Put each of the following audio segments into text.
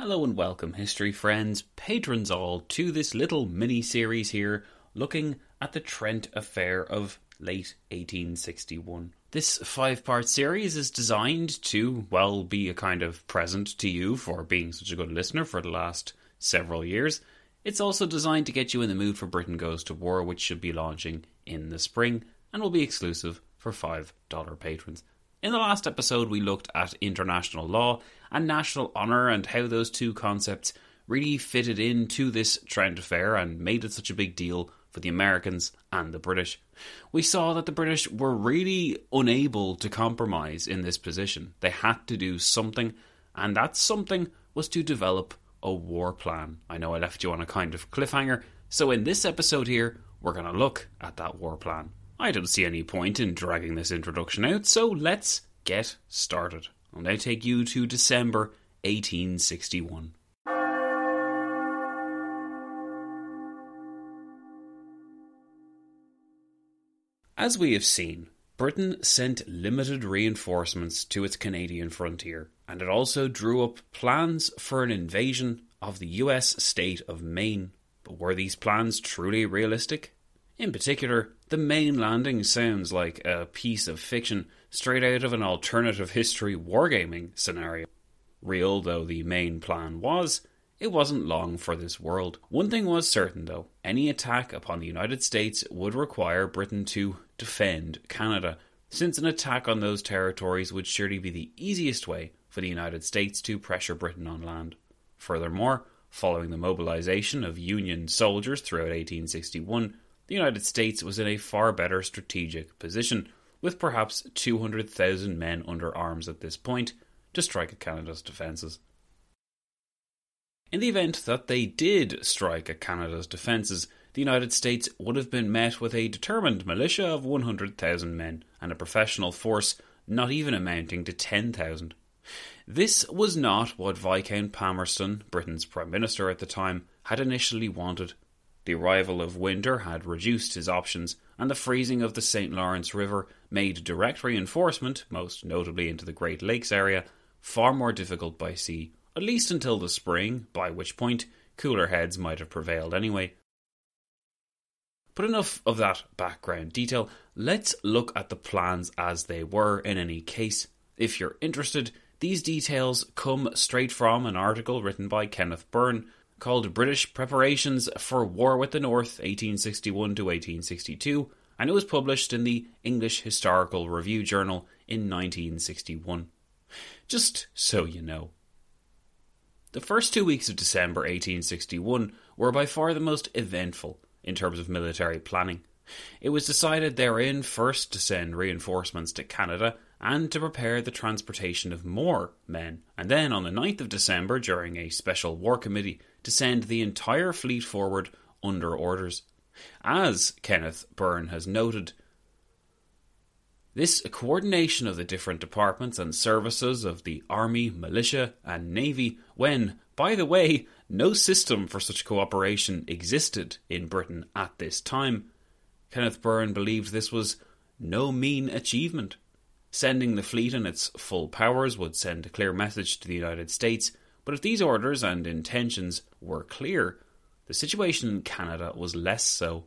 Hello and welcome, history friends, patrons all, to this little mini series here looking at the Trent affair of late 1861. This five part series is designed to, well, be a kind of present to you for being such a good listener for the last several years. It's also designed to get you in the mood for Britain Goes to War, which should be launching in the spring and will be exclusive for $5 patrons. In the last episode, we looked at international law and national honour and how those two concepts really fitted into this Trent affair and made it such a big deal for the Americans and the British. We saw that the British were really unable to compromise in this position. They had to do something, and that something was to develop a war plan. I know I left you on a kind of cliffhanger, so in this episode here, we're going to look at that war plan. I don't see any point in dragging this introduction out, so let's get started. I'll now take you to December 1861. As we have seen, Britain sent limited reinforcements to its Canadian frontier, and it also drew up plans for an invasion of the US state of Maine. But were these plans truly realistic? In particular, the Maine landing sounds like a piece of fiction straight out of an alternative history wargaming scenario. Real though the Maine plan was, it wasn't long for this world. One thing was certain, though any attack upon the United States would require Britain to defend Canada, since an attack on those territories would surely be the easiest way for the United States to pressure Britain on land. Furthermore, following the mobilization of Union soldiers throughout 1861, the United States was in a far better strategic position, with perhaps 200,000 men under arms at this point, to strike at Canada's defences. In the event that they did strike at Canada's defences, the United States would have been met with a determined militia of 100,000 men and a professional force not even amounting to 10,000. This was not what Viscount Palmerston, Britain's Prime Minister at the time, had initially wanted. The arrival of winter had reduced his options, and the freezing of the St. Lawrence River made direct reinforcement, most notably into the Great Lakes area, far more difficult by sea at least until the spring, by which point cooler heads might have prevailed anyway. But enough of that background detail, let's look at the plans as they were in any case. If you're interested, these details come straight from an article written by Kenneth Bourne called British Preparations for War with the North 1861 to 1862, and it was published in the English Historical Review Journal in 1961. Just so you know. The first two weeks of December 1861 were by far the most eventful in terms of military planning. It was decided therein first to send reinforcements to Canada and to prepare the transportation of more men, and then on the 9th of December, during a special war committee, to send the entire fleet forward under orders. As Kenneth Bourne has noted, this coordination of the different departments and services of the Army, Militia, and Navy, when, by the way, no system for such cooperation existed in Britain at this time, Kenneth Bourne believed this was no mean achievement. Sending the fleet in its full powers would send a clear message to the United States, but if these orders and intentions were clear, the situation in Canada was less so.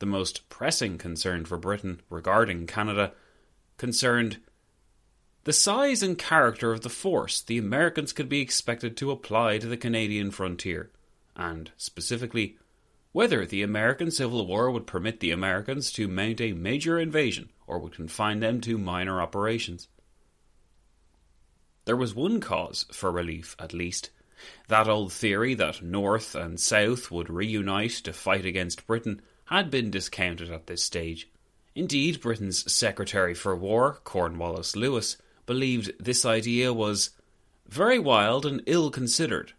The most pressing concern for Britain regarding Canada concerned the size and character of the force the Americans could be expected to apply to the Canadian frontier, and specifically, whether the American Civil War would permit the Americans to mount a major invasion or would confine them to minor operations. There was one cause for relief, at least. That old theory that North and South would reunite to fight against Britain had been discounted at this stage. Indeed, Britain's Secretary for War, Cornwallis Lewis, believed this idea was very wild and ill considered.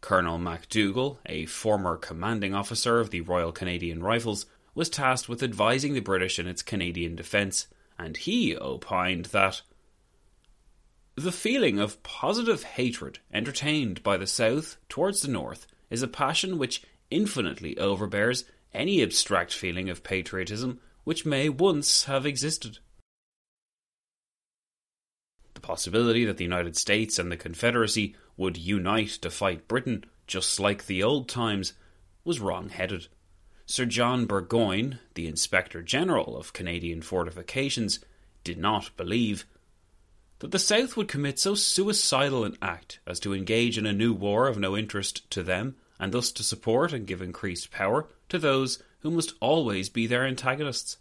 Colonel MacDougall, a former commanding officer of the Royal Canadian Rifles, was tasked with advising the British in its Canadian defence, and he opined that the feeling of positive hatred entertained by the South towards the North is a passion which infinitely overbears any abstract feeling of patriotism which may once have existed. The possibility that the United States and the Confederacy would unite to fight Britain, just like the old times, was wrong headed. Sir John Burgoyne, the Inspector General of Canadian fortifications, did not believe that the South would commit so suicidal an act as to engage in a new war of no interest to them, and thus to support and give increased power to those who must always be their antagonists.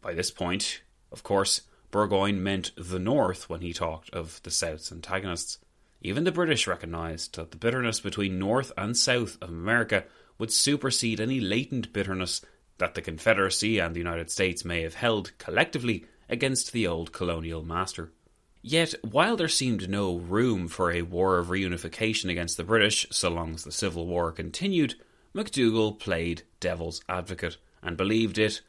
By this point, of course, Burgoyne meant the North when he talked of the South's antagonists. Even the British recognised that the bitterness between North and South of America would supersede any latent bitterness that the Confederacy and the United States may have held collectively against the old colonial master. Yet, while there seemed no room for a war of reunification against the British so long as the Civil War continued, MacDougall played devil's advocate and believed it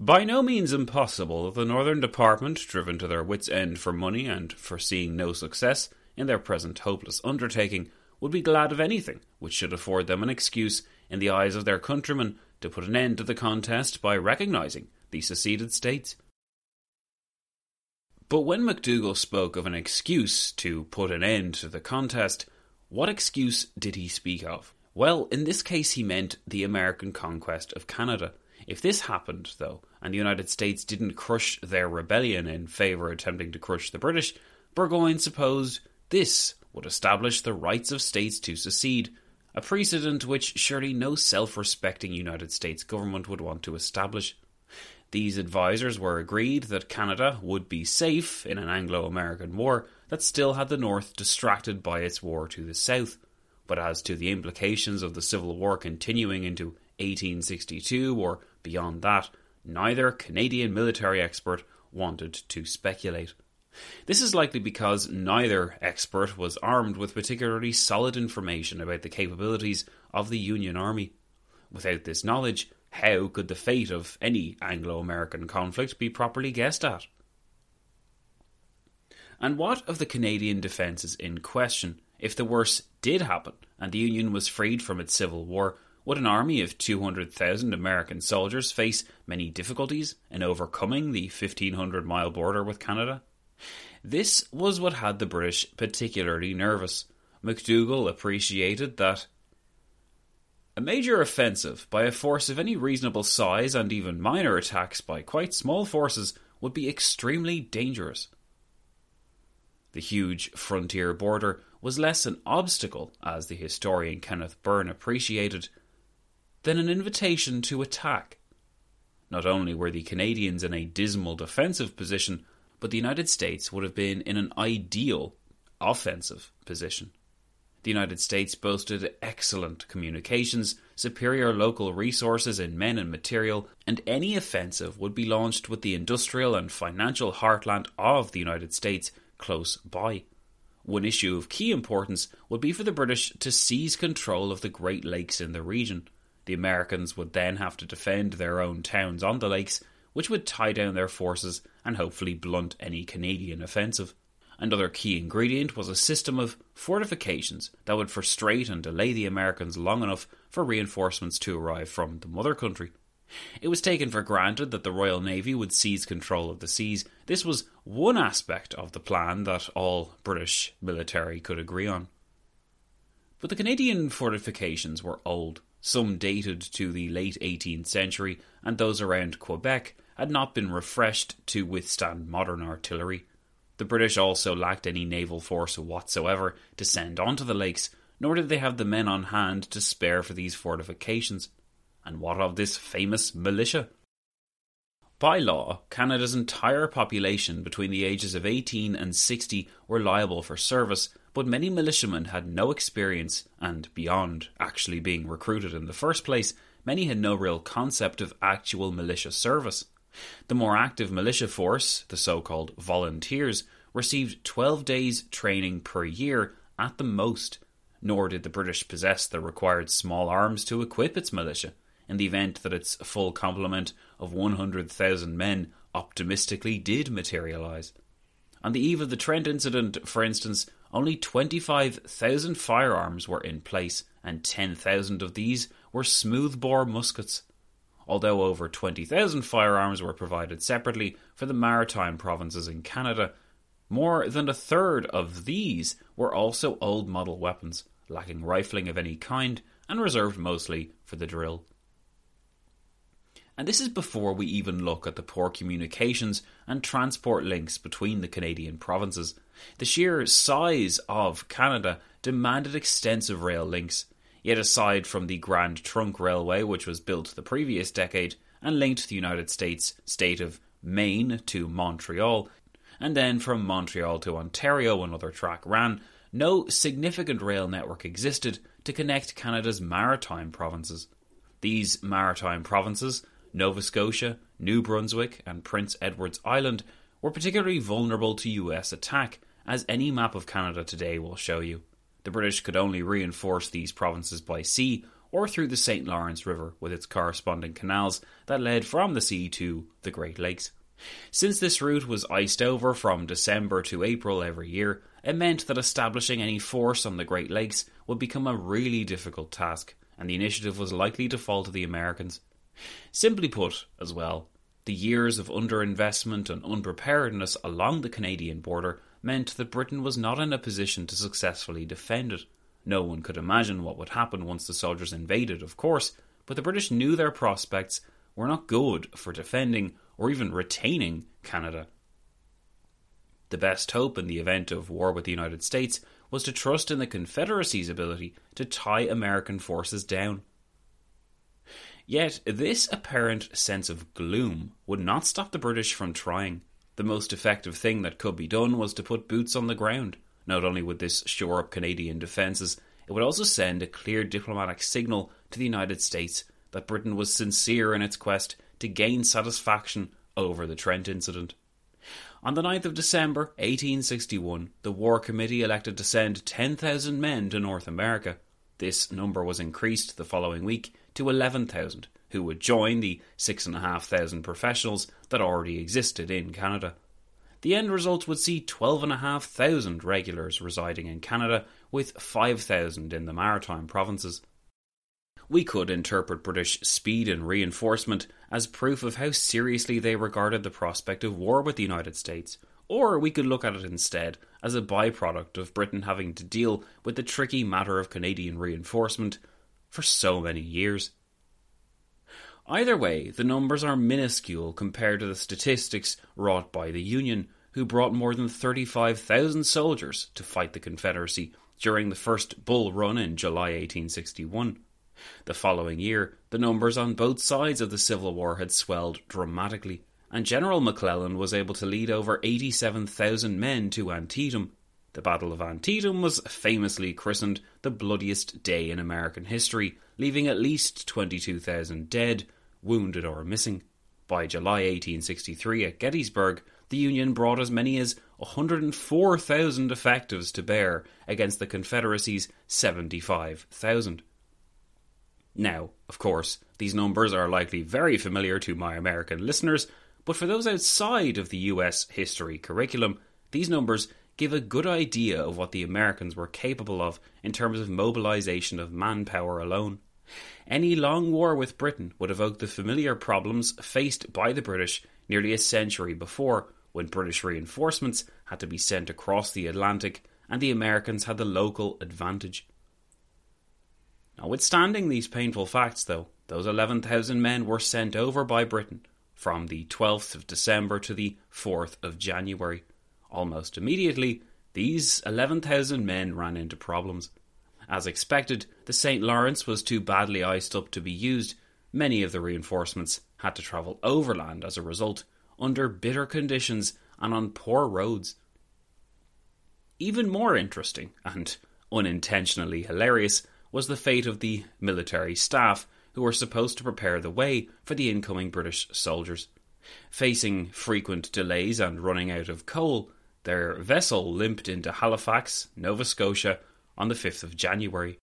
by no means impossible that the Northern Department, driven to their wits' end for money and foreseeing no success in their present hopeless undertaking, would be glad of anything which should afford them an excuse in the eyes of their countrymen to put an end to the contest by recognising the seceded states. But when MacDougall spoke of an excuse to put an end to the contest, what excuse did he speak of? Well, in this case, he meant the American conquest of Canada. If this happened, though, and the United States didn't crush their rebellion in favour of attempting to crush the British, Burgoyne supposed this would establish the rights of states to secede, a precedent which surely no self respecting United States government would want to establish. These advisers were agreed that Canada would be safe in an Anglo American war that still had the North distracted by its war to the south. But as to the implications of the Civil War continuing into 1862 or beyond that, neither Canadian military expert wanted to speculate. This is likely because neither expert was armed with particularly solid information about the capabilities of the Union Army. Without this knowledge, how could the fate of any Anglo American conflict be properly guessed at? And what of the Canadian defences in question? If the worst did happen and the Union was freed from its civil war, would an army of 200,000 American soldiers face many difficulties in overcoming the 1500 mile border with Canada? This was what had the British particularly nervous. MacDougall appreciated that a major offensive by a force of any reasonable size and even minor attacks by quite small forces would be extremely dangerous. The huge frontier border was less an obstacle, as the historian Kenneth Bourne appreciated, than an invitation to attack. Not only were the Canadians in a dismal defensive position, but the United States would have been in an ideal offensive position. The United States boasted excellent communications, superior local resources in men and material, and any offensive would be launched with the industrial and financial heartland of the United States close by. One issue of key importance would be for the British to seize control of the Great Lakes in the region. The Americans would then have to defend their own towns on the lakes, which would tie down their forces and hopefully blunt any Canadian offensive. Another key ingredient was a system of fortifications that would frustrate and delay the Americans long enough for reinforcements to arrive from the mother country. It was taken for granted that the Royal Navy would seize control of the seas. This was one aspect of the plan that all British military could agree on. But the Canadian fortifications were old. Some dated to the late 18th century, and those around Quebec had not been refreshed to withstand modern artillery. The British also lacked any naval force whatsoever to send onto the lakes, nor did they have the men on hand to spare for these fortifications. And what of this famous militia? By law, Canada's entire population between the ages of 18 and 60 were liable for service, but many militiamen had no experience, and beyond actually being recruited in the first place, many had no real concept of actual militia service. The more active militia force, the so called volunteers, received 12 days training per year at the most, nor did the British possess the required small arms to equip its militia in the event that its full complement of 100,000 men optimistically did materialise. On the eve of the Trent incident, for instance, only 25,000 firearms were in place, and 10,000 of these were smoothbore muskets. Although over 20,000 firearms were provided separately for the maritime provinces in Canada, more than a third of these were also old model weapons, lacking rifling of any kind and reserved mostly for the drill. And this is before we even look at the poor communications and transport links between the Canadian provinces. The sheer size of Canada demanded extensive rail links. Yet, aside from the Grand Trunk Railway, which was built the previous decade and linked the United States state of Maine to Montreal, and then from Montreal to Ontario, another track ran, no significant rail network existed to connect Canada's maritime provinces. These maritime provinces Nova Scotia, New Brunswick, and Prince Edward's Island were particularly vulnerable to US attack, as any map of Canada today will show you. The British could only reinforce these provinces by sea or through the St. Lawrence River with its corresponding canals that led from the sea to the Great Lakes. Since this route was iced over from December to April every year, it meant that establishing any force on the Great Lakes would become a really difficult task, and the initiative was likely to fall to the Americans. Simply put, as well, the years of underinvestment and unpreparedness along the Canadian border meant that Britain was not in a position to successfully defend it. No one could imagine what would happen once the soldiers invaded, of course, but the British knew their prospects were not good for defending or even retaining Canada. The best hope in the event of war with the United States was to trust in the Confederacy's ability to tie American forces down. Yet, this apparent sense of gloom would not stop the British from trying. The most effective thing that could be done was to put boots on the ground. Not only would this shore up Canadian defences, it would also send a clear diplomatic signal to the United States that Britain was sincere in its quest to gain satisfaction over the Trent incident. On the 9th of December 1861, the War Committee elected to send 10,000 men to North America. This number was increased the following week to 11,000, who would join the 6,500 professionals that already existed in Canada. The end result would see 12,500 regulars residing in Canada, with 5,000 in the maritime provinces. We could interpret British speed in reinforcement as proof of how seriously they regarded the prospect of war with the United States, or we could look at it instead as a byproduct of Britain having to deal with the tricky matter of Canadian reinforcement for so many years. Either way, the numbers are minuscule compared to the statistics wrought by the Union, who brought more than 35,000 soldiers to fight the Confederacy during the first Bull Run in July 1861. The following year, the numbers on both sides of the Civil War had swelled dramatically, and General McClellan was able to lead over 87,000 men to Antietam, the Battle of Antietam was famously christened the bloodiest day in American history, leaving at least 22,000 dead, wounded, or missing. By July 1863 at Gettysburg, the Union brought as many as 104,000 effectives to bear against the Confederacy's 75,000. Now, of course, these numbers are likely very familiar to my American listeners, but for those outside of the US history curriculum, these numbers give a good idea of what the Americans were capable of in terms of mobilization of manpower alone. Any long war with Britain would evoke the familiar problems faced by the British nearly a century before, when British reinforcements had to be sent across the Atlantic and the Americans had the local advantage. Notwithstanding these painful facts, though, those 11,000 men were sent over by Britain from the 12th of December to the 4th of January. Almost immediately, these 11,000 men ran into problems. As expected, the St. Lawrence was too badly iced up to be used. Many of the reinforcements had to travel overland as a result, under bitter conditions and on poor roads. Even more interesting and unintentionally hilarious was the fate of the military staff who were supposed to prepare the way for the incoming British soldiers. Facing frequent delays and running out of coal, their vessel limped into Halifax, Nova Scotia, on the 5th of January.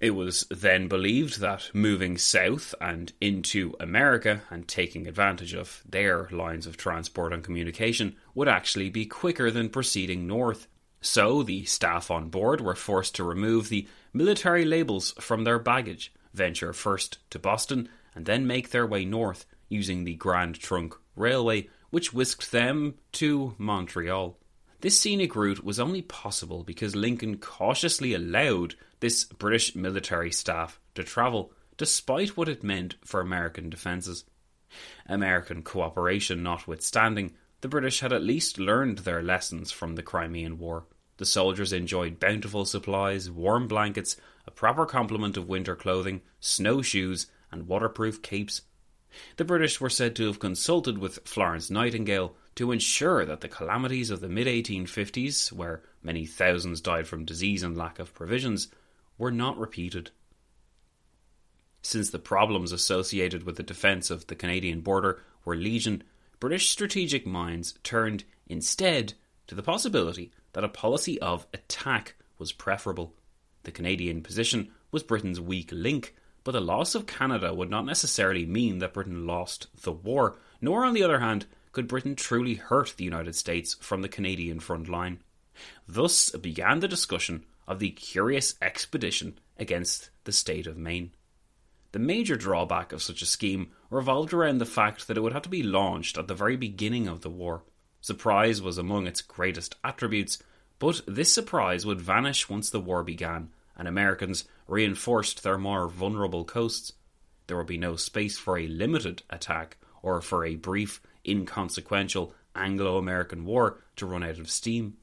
It was then believed that moving south and into America and taking advantage of their lines of transport and communication would actually be quicker than proceeding north. So the staff on board were forced to remove the military labels from their baggage, venture first to Boston, and then make their way north using the Grand Trunk Railway, which whisked them to Montreal. This scenic route was only possible because Lincoln cautiously allowed this British military staff to travel, despite what it meant for American defences. American cooperation notwithstanding, the British had at least learned their lessons from the Crimean War. The soldiers enjoyed bountiful supplies, warm blankets, a proper complement of winter clothing, snowshoes, and waterproof capes. The British were said to have consulted with Florence Nightingale to ensure that the calamities of the mid 1850s, where many thousands died from disease and lack of provisions, were not repeated. Since the problems associated with the defence of the Canadian border were legion, British strategic minds turned instead to the possibility that a policy of attack was preferable. The Canadian position was Britain's weak link, but the loss of Canada would not necessarily mean that Britain lost the war, nor, on the other hand, could Britain truly hurt the United States from the Canadian front line. Thus began the discussion of the curious expedition against the state of Maine. The major drawback of such a scheme revolved around the fact that it would have to be launched at the very beginning of the war. Surprise was among its greatest attributes, but this surprise would vanish once the war began and Americans reinforced their more vulnerable coasts. There would be no space for a limited attack or for a brief, inconsequential Anglo American war to run out of steam.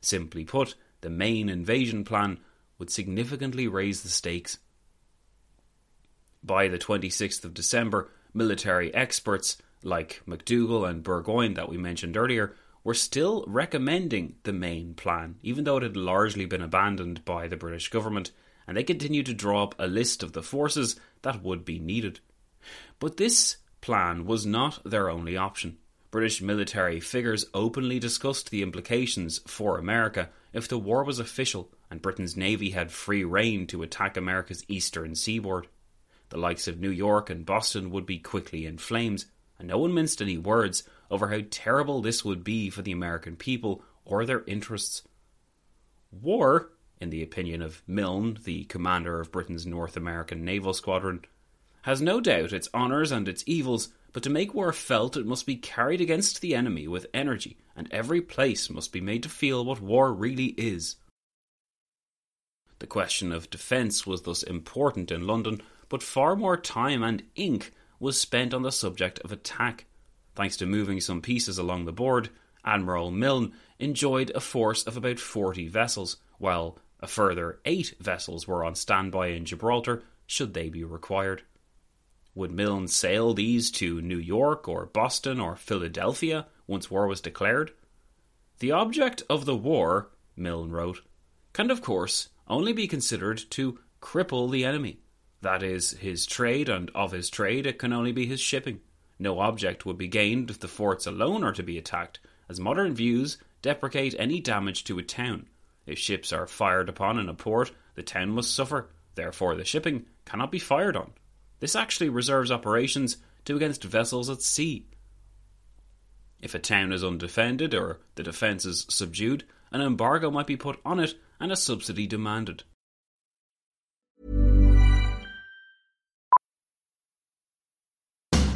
Simply put, the Maine invasion plan would significantly raise the stakes. By the 26th of December, military experts like MacDougall and Burgoyne that we mentioned earlier, were still recommending the Maine plan, even though it had largely been abandoned by the British government, and they continued to draw up a list of the forces that would be needed. But this plan was not their only option. British military figures openly discussed the implications for America if the war was official and Britain's navy had free rein to attack America's eastern seaboard. The likes of New York and Boston would be quickly in flames, and no one minced any words over how terrible this would be for the American people or their interests. War, in the opinion of Milne, the commander of Britain's North American Naval Squadron, has no doubt its honours and its evils, but to make war felt it must be carried against the enemy with energy, and every place must be made to feel what war really is. The question of defence was thus important in London, but far more time and ink was spent on the subject of attack. Thanks to moving some pieces along the board, Admiral Milne enjoyed a force of about 40 vessels, while a further eight vessels were on standby in Gibraltar should they be required. Would Milne sail these to New York or Boston or Philadelphia once war was declared? The object of the war, Milne wrote, can of course only be considered to cripple the enemy. That is his trade, and of his trade it can only be his shipping. No object would be gained if the forts alone are to be attacked, as modern views deprecate any damage to a town. If ships are fired upon in a port, the town must suffer, therefore the shipping cannot be fired on. This actually reserves operations to against vessels at sea. If a town is undefended or the defence is subdued, an embargo might be put on it and a subsidy demanded.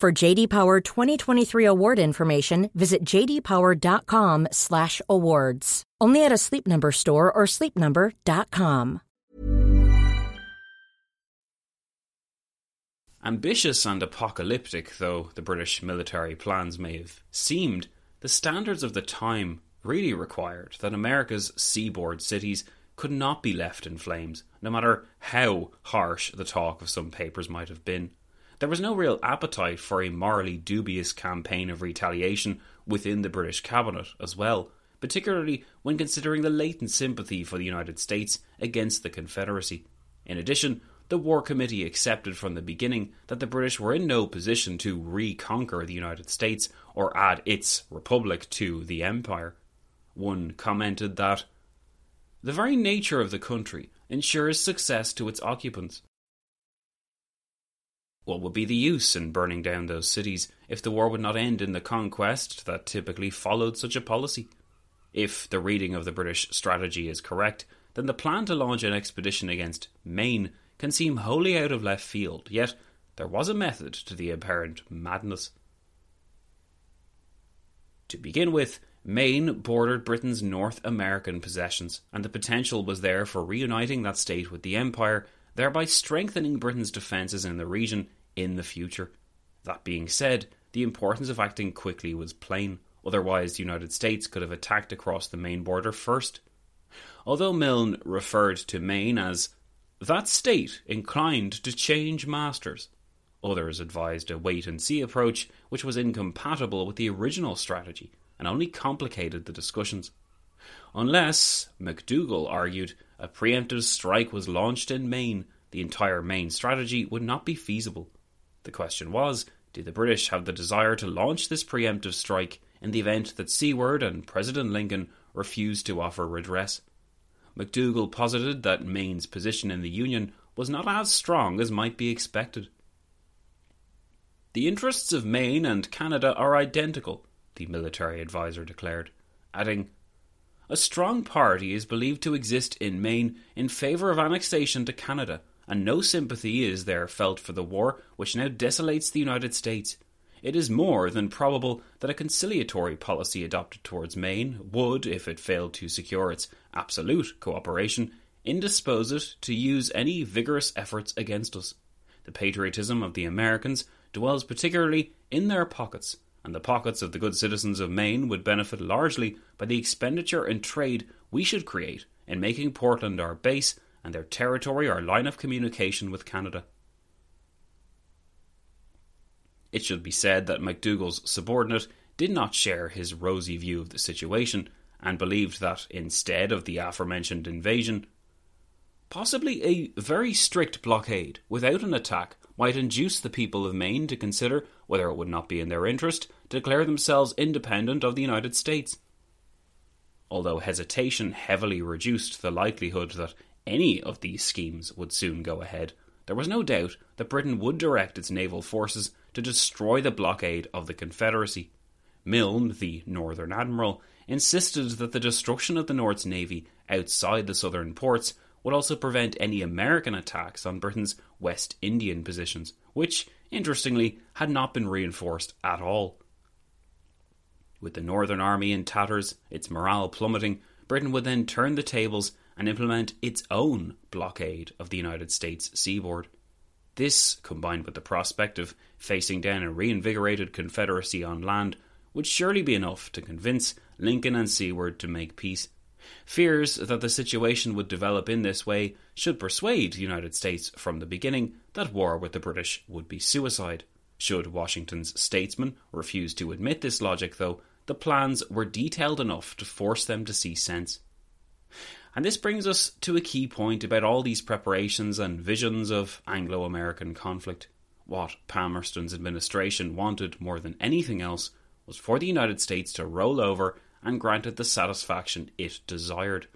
For JD Power 2023 award information, visit jdpower.com/awards. Only at a Sleep Number store or sleepnumber.com. Ambitious and apocalyptic though the British military plans may have seemed, the standards of the time really required that America's seaboard cities could not be left in flames, no matter how harsh the talk of some papers might have been. There was no real appetite for a morally dubious campaign of retaliation within the British cabinet as well, particularly when considering the latent sympathy for the United States against the Confederacy. In addition, the War Committee accepted from the beginning that the British were in no position to reconquer the United States or add its republic to the empire. One commented that the very nature of the country ensures success to its occupants. What would be the use in burning down those cities if the war would not end in the conquest that typically followed such a policy? If the reading of the British strategy is correct, then the plan to launch an expedition against Maine can seem wholly out of left field, yet there was a method to the apparent madness. To begin with, Maine bordered Britain's North American possessions, and the potential was there for reuniting that state with the Empire, thereby strengthening Britain's defences in the region in the future. That being said, the importance of acting quickly was plain, otherwise, the United States could have attacked across the Maine border first. Although Milne referred to Maine as that state inclined to change masters, others advised a wait and see approach which was incompatible with the original strategy and only complicated the discussions. Unless, MacDougall argued, a preemptive strike was launched in Maine, the entire Maine strategy would not be feasible. The question was did the British have the desire to launch this preemptive strike in the event that Seward and President Lincoln refused to offer redress? MacDougall posited that Maine's position in the Union was not as strong as might be expected. The interests of Maine and Canada are identical, the military adviser declared, adding, A strong party is believed to exist in Maine in favour of annexation to Canada, and no sympathy is there felt for the war which now desolates the United States. It is more than probable that a conciliatory policy adopted towards Maine would, if it failed to secure its absolute cooperation, indispose it to use any vigorous efforts against us. The patriotism of the Americans dwells particularly in their pockets, and the pockets of the good citizens of Maine would benefit largely by the expenditure and trade we should create in making Portland our base and their territory or line of communication with Canada. It should be said that MacDougall's subordinate did not share his rosy view of the situation and believed that instead of the aforementioned invasion, possibly a very strict blockade without an attack might induce the people of Maine to consider whether it would not be in their interest to declare themselves independent of the United States. Although hesitation heavily reduced the likelihood that any of these schemes would soon go ahead, there was no doubt that Britain would direct its naval forces to destroy the blockade of the Confederacy. Milne, the Northern Admiral, insisted that the destruction of the North's navy outside the southern ports would also prevent any American attacks on Britain's West Indian positions, which, interestingly, had not been reinforced at all. With the Northern Army in tatters, its morale plummeting, Britain would then turn the tables and implement its own blockade of the United States seaboard. This, combined with the prospect of facing down a reinvigorated Confederacy on land, would surely be enough to convince Lincoln and Seward to make peace. Fears that the situation would develop in this way should persuade the United States from the beginning that war with the British would be suicide. Should Washington's statesmen refuse to admit this logic, though, the plans were detailed enough to force them to see sense. And this brings us to a key point about all these preparations and visions of Anglo American conflict. What Palmerston's administration wanted more than anything else was for the United States to roll over and grant it the satisfaction it desired.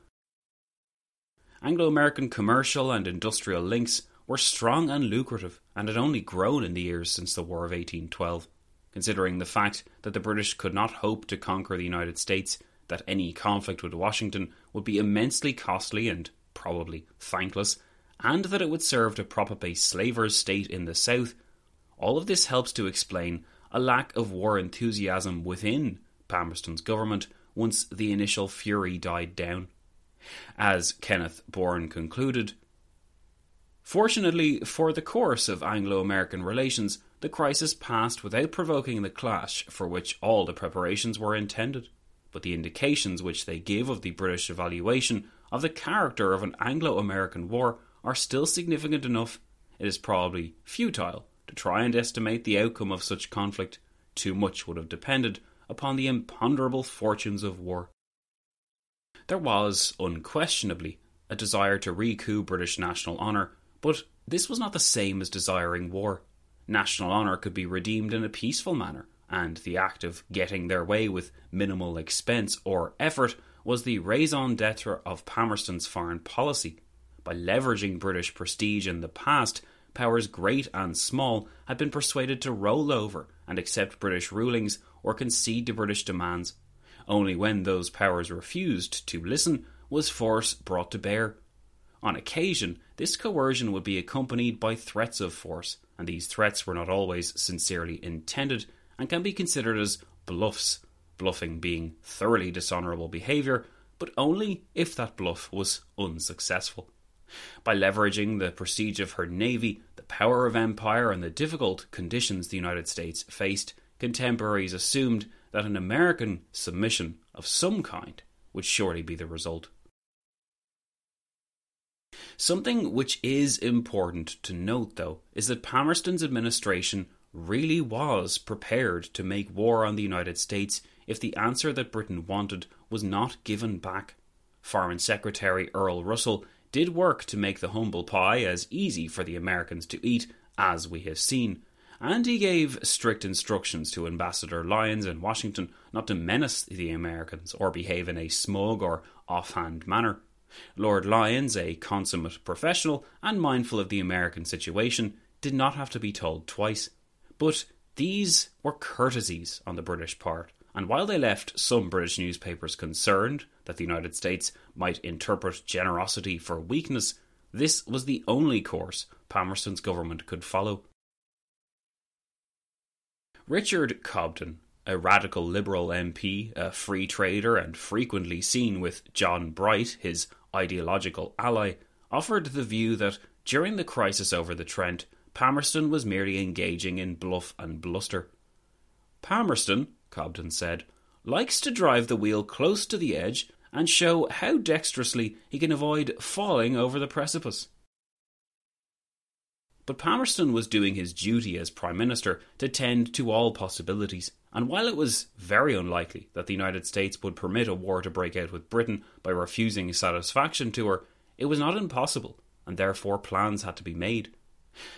Anglo American commercial and industrial links were strong and lucrative and had only grown in the years since the War of 1812. Considering the fact that the British could not hope to conquer the United States, that any conflict with Washington would be immensely costly and probably thankless, and that it would serve to prop up a slavers' state in the South, all of this helps to explain a lack of war enthusiasm within Palmerston's government once the initial fury died down. As Kenneth Bourne concluded, Fortunately for the course of Anglo American relations, the crisis passed without provoking the clash for which all the preparations were intended. But the indications which they give of the British evaluation of the character of an Anglo American war are still significant enough. It is probably futile to try and estimate the outcome of such conflict. Too much would have depended upon the imponderable fortunes of war. There was, unquestionably, a desire to recoup British national honour, but this was not the same as desiring war. National honour could be redeemed in a peaceful manner, and the act of getting their way with minimal expense or effort was the raison d'etre of Palmerston's foreign policy. By leveraging British prestige in the past, powers great and small had been persuaded to roll over and accept British rulings or concede to British demands. Only when those powers refused to listen was force brought to bear. On occasion, this coercion would be accompanied by threats of force, and these threats were not always sincerely intended and can be considered as bluffs, bluffing being thoroughly dishonourable behaviour, but only if that bluff was unsuccessful. By leveraging the prestige of her navy, the power of empire, and the difficult conditions the United States faced, contemporaries assumed that an American submission of some kind would surely be the result. Something which is important to note, though, is that Palmerston's administration really was prepared to make war on the United States if the answer that Britain wanted was not given back. Foreign Secretary Earl Russell did work to make the humble pie as easy for the Americans to eat as we have seen, and he gave strict instructions to Ambassador Lyons in Washington not to menace the Americans or behave in a smug or offhand manner. Lord Lyons, a consummate professional and mindful of the American situation, did not have to be told twice. But these were courtesies on the British part, and while they left some British newspapers concerned that the United States might interpret generosity for weakness, this was the only course Palmerston's government could follow. Richard Cobden, a radical Liberal MP, a free trader, and frequently seen with John Bright, his ideological ally, offered the view that during the crisis over the Trent, Palmerston was merely engaging in bluff and bluster. Palmerston, Cobden said, likes to drive the wheel close to the edge and show how dexterously he can avoid falling over the precipice. But Palmerston was doing his duty as Prime Minister to tend to all possibilities, and while it was very unlikely that the United States would permit a war to break out with Britain by refusing satisfaction to her, it was not impossible, and therefore plans had to be made.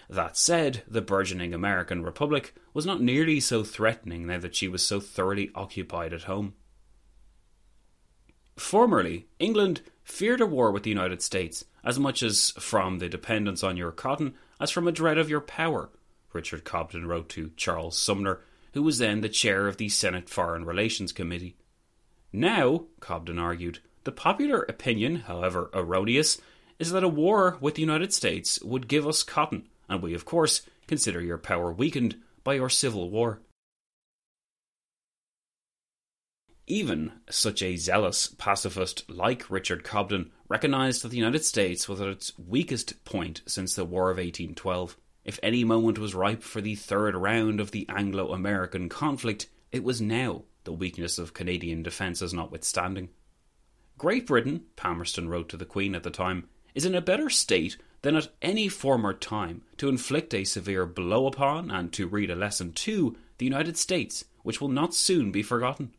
That said, the burgeoning American Republic was not nearly so threatening now that she was so thoroughly occupied at home. Formerly, England feared a war with the United States as much as from the dependence on your cotton as from a dread of your power, Richard Cobden wrote to Charles Sumner, who was then the chair of the Senate Foreign Relations Committee. Now, Cobden argued, the popular opinion, however erroneous, is that a war with the United States would give us cotton, and we, of course, consider your power weakened by your civil war. Even such a zealous pacifist like Richard Cobden recognised that the United States was at its weakest point since the War of 1812. If any moment was ripe for the third round of the Anglo American conflict, it was now, the weakness of Canadian defences notwithstanding. Great Britain, Palmerston wrote to the Queen at the time, is in a better state than at any former time to inflict a severe blow upon and to read a lesson to the United States, which will not soon be forgotten.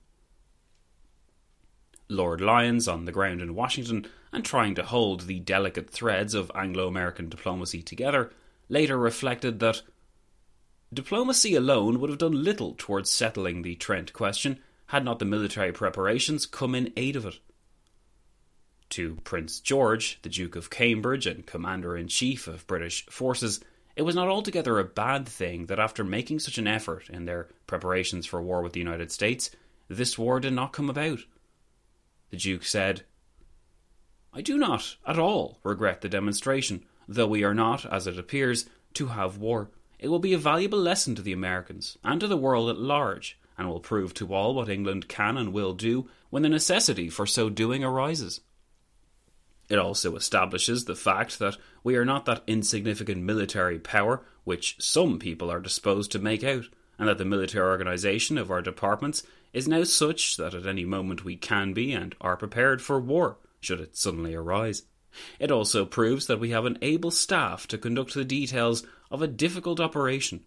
Lord Lyons, on the ground in Washington and trying to hold the delicate threads of Anglo American diplomacy together, later reflected that diplomacy alone would have done little towards settling the Trent question had not the military preparations come in aid of it. To Prince George, the Duke of Cambridge and Commander in Chief of British forces, it was not altogether a bad thing that after making such an effort in their preparations for war with the United States, this war did not come about. The Duke said, I do not at all regret the demonstration, though we are not, as it appears, to have war. It will be a valuable lesson to the Americans and to the world at large, and will prove to all what England can and will do when the necessity for so doing arises. It also establishes the fact that we are not that insignificant military power which some people are disposed to make out, and that the military organisation of our departments is now such that at any moment we can be and are prepared for war, should it suddenly arise. It also proves that we have an able staff to conduct the details of a difficult operation.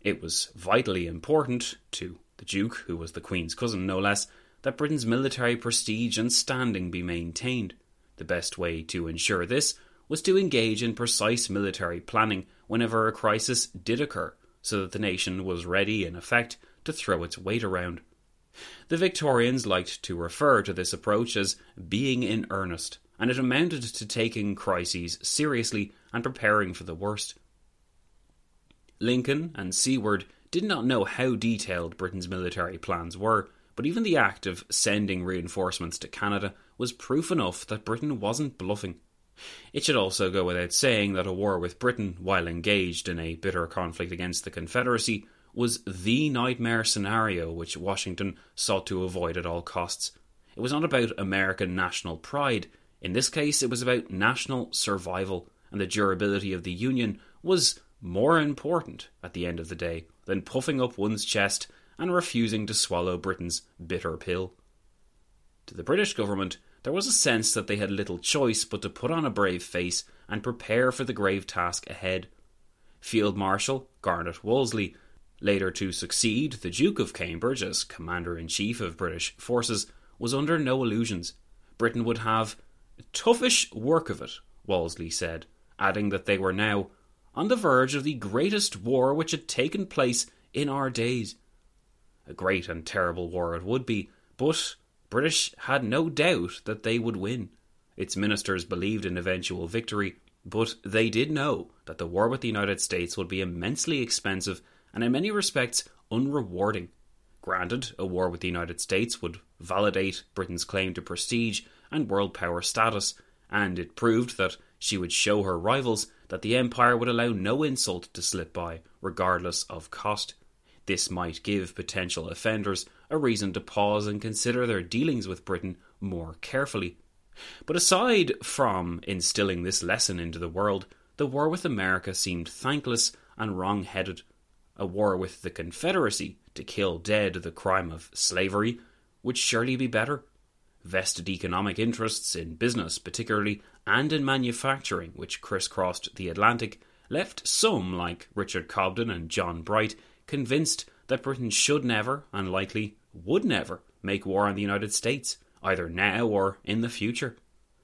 It was vitally important to the Duke, who was the Queen's cousin no less, that Britain's military prestige and standing be maintained. The best way to ensure this was to engage in precise military planning whenever a crisis did occur, so that the nation was ready, in effect, to throw its weight around. The Victorians liked to refer to this approach as being in earnest, and it amounted to taking crises seriously and preparing for the worst. Lincoln and Seward did not know how detailed Britain's military plans were, but even the act of sending reinforcements to Canada was proof enough that Britain wasn't bluffing. It should also go without saying that a war with Britain, while engaged in a bitter conflict against the Confederacy, was the nightmare scenario which Washington sought to avoid at all costs. It was not about American national pride. In this case, it was about national survival, and the durability of the Union was more important at the end of the day than puffing up one's chest and refusing to swallow Britain's bitter pill. To the British government, there was a sense that they had little choice but to put on a brave face and prepare for the grave task ahead. Field Marshal Garnet Wolseley later to succeed the Duke of Cambridge as Commander in Chief of British forces, was under no illusions. Britain would have toughish work of it, Wolseley said, adding that they were now on the verge of the greatest war which had taken place in our days. A great and terrible war it would be, but British had no doubt that they would win. Its ministers believed in eventual victory, but they did know that the war with the United States would be immensely expensive and in many respects unrewarding. Granted, a war with the United States would validate Britain's claim to prestige and world power status, and it proved that she would show her rivals that the Empire would allow no insult to slip by, regardless of cost. This might give potential offenders a reason to pause and consider their dealings with Britain more carefully. But aside from instilling this lesson into the world, the war with America seemed thankless and wrong headed a war with the Confederacy to kill dead the crime of slavery would surely be better. Vested economic interests in business, particularly, and in manufacturing, which crisscrossed the Atlantic, left some, like Richard Cobden and John Bright, convinced that Britain should never, and likely would never, make war on the United States, either now or in the future.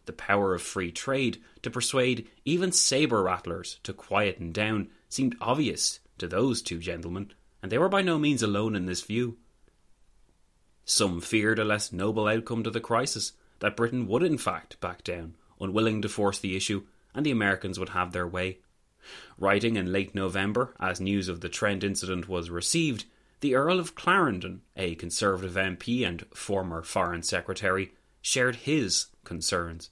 The power of free trade to persuade even sabre rattlers to quieten down seemed obvious to those two gentlemen, and they were by no means alone in this view. Some feared a less noble outcome to the crisis, that Britain would in fact back down, unwilling to force the issue, and the Americans would have their way. Writing in late November, as news of the Trent incident was received, the Earl of Clarendon, a Conservative MP and former Foreign Secretary, shared his concerns.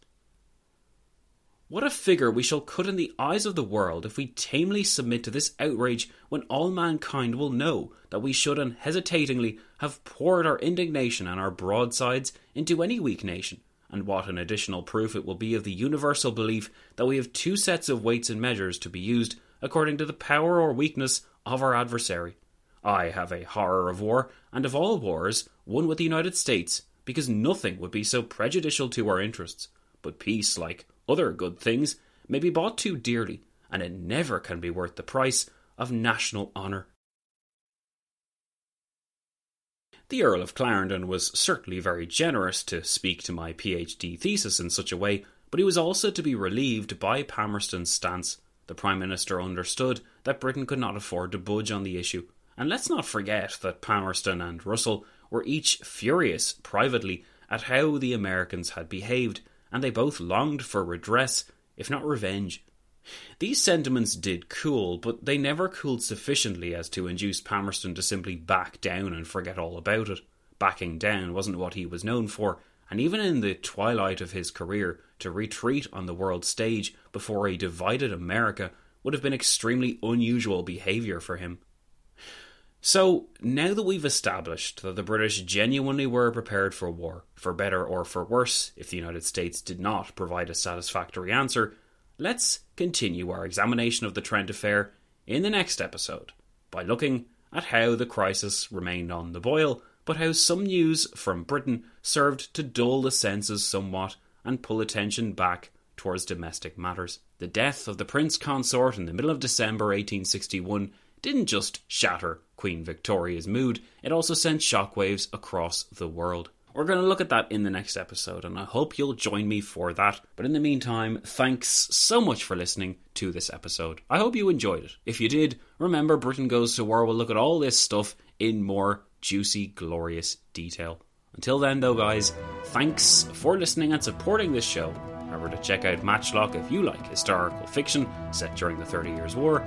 What a figure we shall cut in the eyes of the world if we tamely submit to this outrage when all mankind will know that we should unhesitatingly have poured our indignation and our broadsides into any weak nation, and what an additional proof it will be of the universal belief that we have two sets of weights and measures to be used according to the power or weakness of our adversary. I have a horror of war, and of all wars, one with the United States, because nothing would be so prejudicial to our interests. But peace, like other good things, may be bought too dearly, and it never can be worth the price of national honour. The Earl of Clarendon was certainly very generous to speak to my PhD thesis in such a way, but he was also to be relieved by Palmerston's stance. The Prime Minister understood that Britain could not afford to budge on the issue, and let's not forget that Palmerston and Russell were each furious privately at how the Americans had behaved, and they both longed for redress, if not revenge. These sentiments did cool, but they never cooled sufficiently as to induce Palmerston to simply back down and forget all about it. Backing down wasn't what he was known for, and even in the twilight of his career, to retreat on the world stage before a divided America would have been extremely unusual behaviour for him. So, now that we've established that the British genuinely were prepared for war, for better or for worse, if the United States did not provide a satisfactory answer, let's continue our examination of the Trent affair in the next episode by looking at how the crisis remained on the boil, but how some news from Britain served to dull the senses somewhat and pull attention back towards domestic matters. The death of the Prince Consort in the middle of December 1861 didn't just shatter Queen Victoria's mood, it also sent shockwaves across the world. We're going to look at that in the next episode, and I hope you'll join me for that. But in the meantime, thanks so much for listening to this episode. I hope you enjoyed it. If you did, remember Britain Goes to War will look at all this stuff in more juicy, glorious detail. Until then, though, guys, thanks for listening and supporting this show. Remember to check out Matchlock if you like historical fiction set during the Thirty Years' War.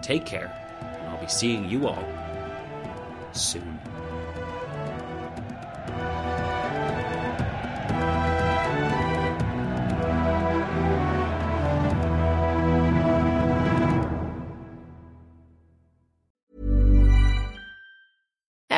Take care and I'll be seeing you all soon.